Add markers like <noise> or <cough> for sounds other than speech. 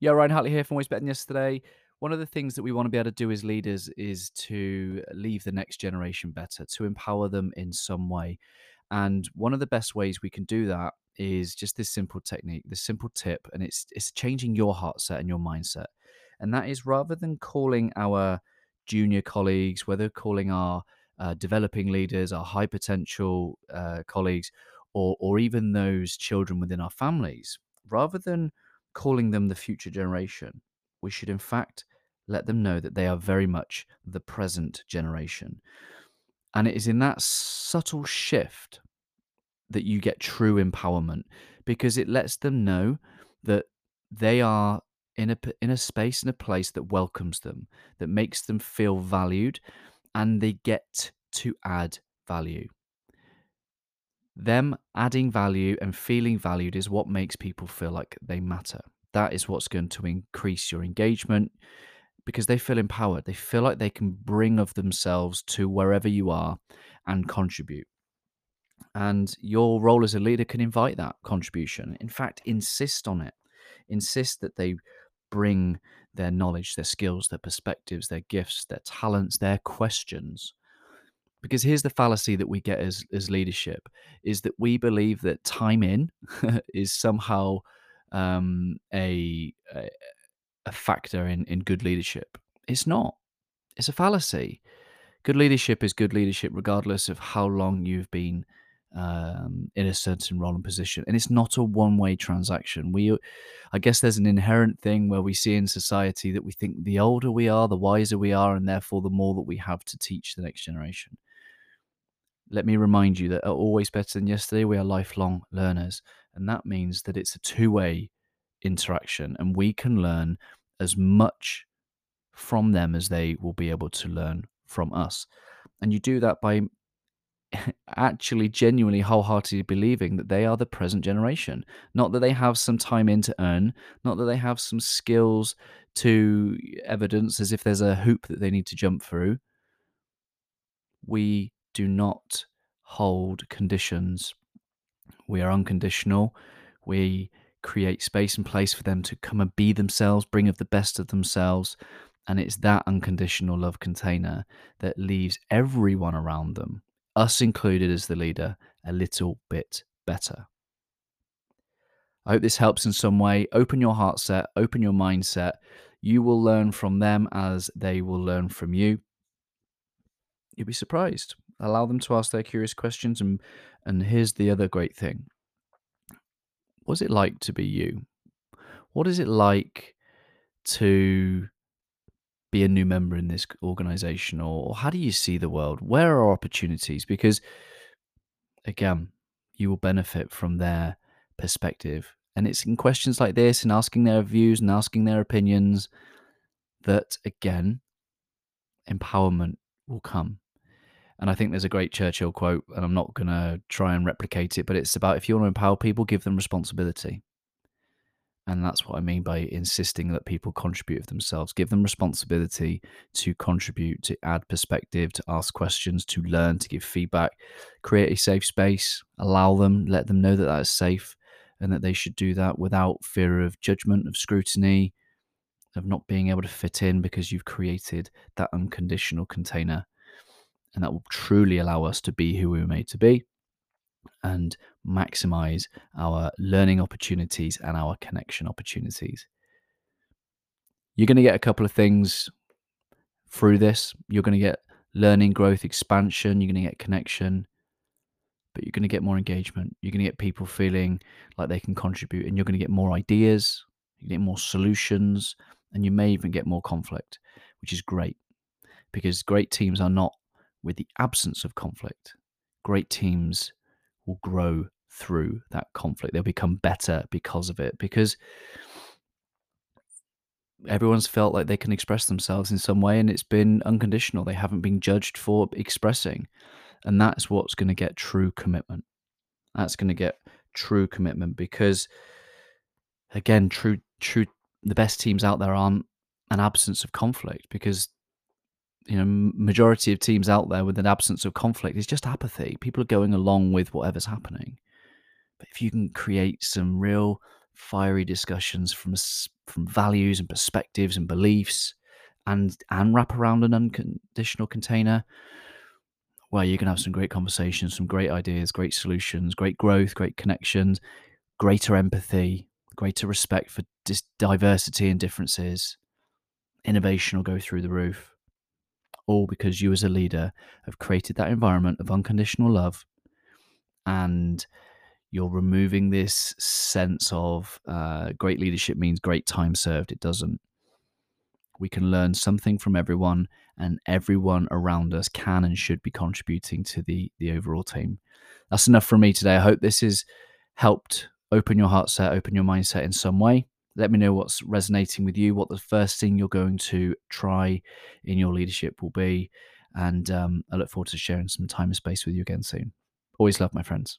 Yeah, Ryan Hartley here from Always Than Yesterday. One of the things that we want to be able to do as leaders is to leave the next generation better, to empower them in some way. And one of the best ways we can do that is just this simple technique, this simple tip, and it's it's changing your heart set and your mindset. And that is rather than calling our junior colleagues, whether calling our uh, developing leaders, our high potential uh, colleagues, or or even those children within our families, rather than calling them the future generation, we should in fact let them know that they are very much the present generation. And it is in that subtle shift that you get true empowerment because it lets them know that they are in a in a space and a place that welcomes them, that makes them feel valued and they get to add value. Them adding value and feeling valued is what makes people feel like they matter. That is what's going to increase your engagement because they feel empowered. They feel like they can bring of themselves to wherever you are and contribute. And your role as a leader can invite that contribution. In fact, insist on it. Insist that they bring their knowledge, their skills, their perspectives, their gifts, their talents, their questions. Because here's the fallacy that we get as, as leadership is that we believe that time in <laughs> is somehow um, a, a factor in in good leadership. It's not. It's a fallacy. Good leadership is good leadership, regardless of how long you've been um, in a certain role and position. And it's not a one way transaction. We, I guess, there's an inherent thing where we see in society that we think the older we are, the wiser we are, and therefore the more that we have to teach the next generation. Let me remind you that always better than yesterday, we are lifelong learners. And that means that it's a two way interaction and we can learn as much from them as they will be able to learn from us. And you do that by <laughs> actually genuinely wholeheartedly believing that they are the present generation not that they have some time in to earn not that they have some skills to evidence as if there's a hoop that they need to jump through we do not hold conditions we are unconditional we create space and place for them to come and be themselves, bring of the best of themselves. And it's that unconditional love container that leaves everyone around them, us included as the leader, a little bit better. I hope this helps in some way. Open your heart set, open your mindset. You will learn from them as they will learn from you. You'll be surprised. Allow them to ask their curious questions. And, and here's the other great thing what's it like to be you? What is it like to be a new member in this organization or how do you see the world? Where are opportunities? Because again, you will benefit from their perspective. And it's in questions like this and asking their views and asking their opinions that, again, empowerment will come. And I think there's a great Churchill quote, and I'm not going to try and replicate it, but it's about if you want to empower people, give them responsibility. And that's what I mean by insisting that people contribute of themselves. Give them responsibility to contribute, to add perspective, to ask questions, to learn, to give feedback. Create a safe space, allow them, let them know that that is safe and that they should do that without fear of judgment, of scrutiny, of not being able to fit in because you've created that unconditional container and that will truly allow us to be who we were made to be and maximize our learning opportunities and our connection opportunities. You're going to get a couple of things through this. You're going to get learning, growth, expansion. You're going to get connection, but you're going to get more engagement. You're going to get people feeling like they can contribute, and you're going to get more ideas, you get more solutions, and you may even get more conflict, which is great because great teams are not with the absence of conflict, great teams will grow through that conflict. They'll become better because of it, because everyone's felt like they can express themselves in some way and it's been unconditional. They haven't been judged for expressing. And that's what's going to get true commitment. That's going to get true commitment because, again, true, true, the best teams out there aren't an absence of conflict because you know majority of teams out there with an absence of conflict is just apathy. People are going along with whatever's happening. But if you can create some real fiery discussions from from values and perspectives and beliefs and and wrap around an unconditional container well you can have some great conversations some great ideas great solutions great growth great connections greater empathy greater respect for dis- diversity and differences. Innovation will go through the roof all because you as a leader have created that environment of unconditional love and you're removing this sense of uh, great leadership means great time served. It doesn't. We can learn something from everyone, and everyone around us can and should be contributing to the the overall team. That's enough from me today. I hope this has helped open your heart set, open your mindset in some way. Let me know what's resonating with you, what the first thing you're going to try in your leadership will be. And um, I look forward to sharing some time and space with you again soon. Always love my friends.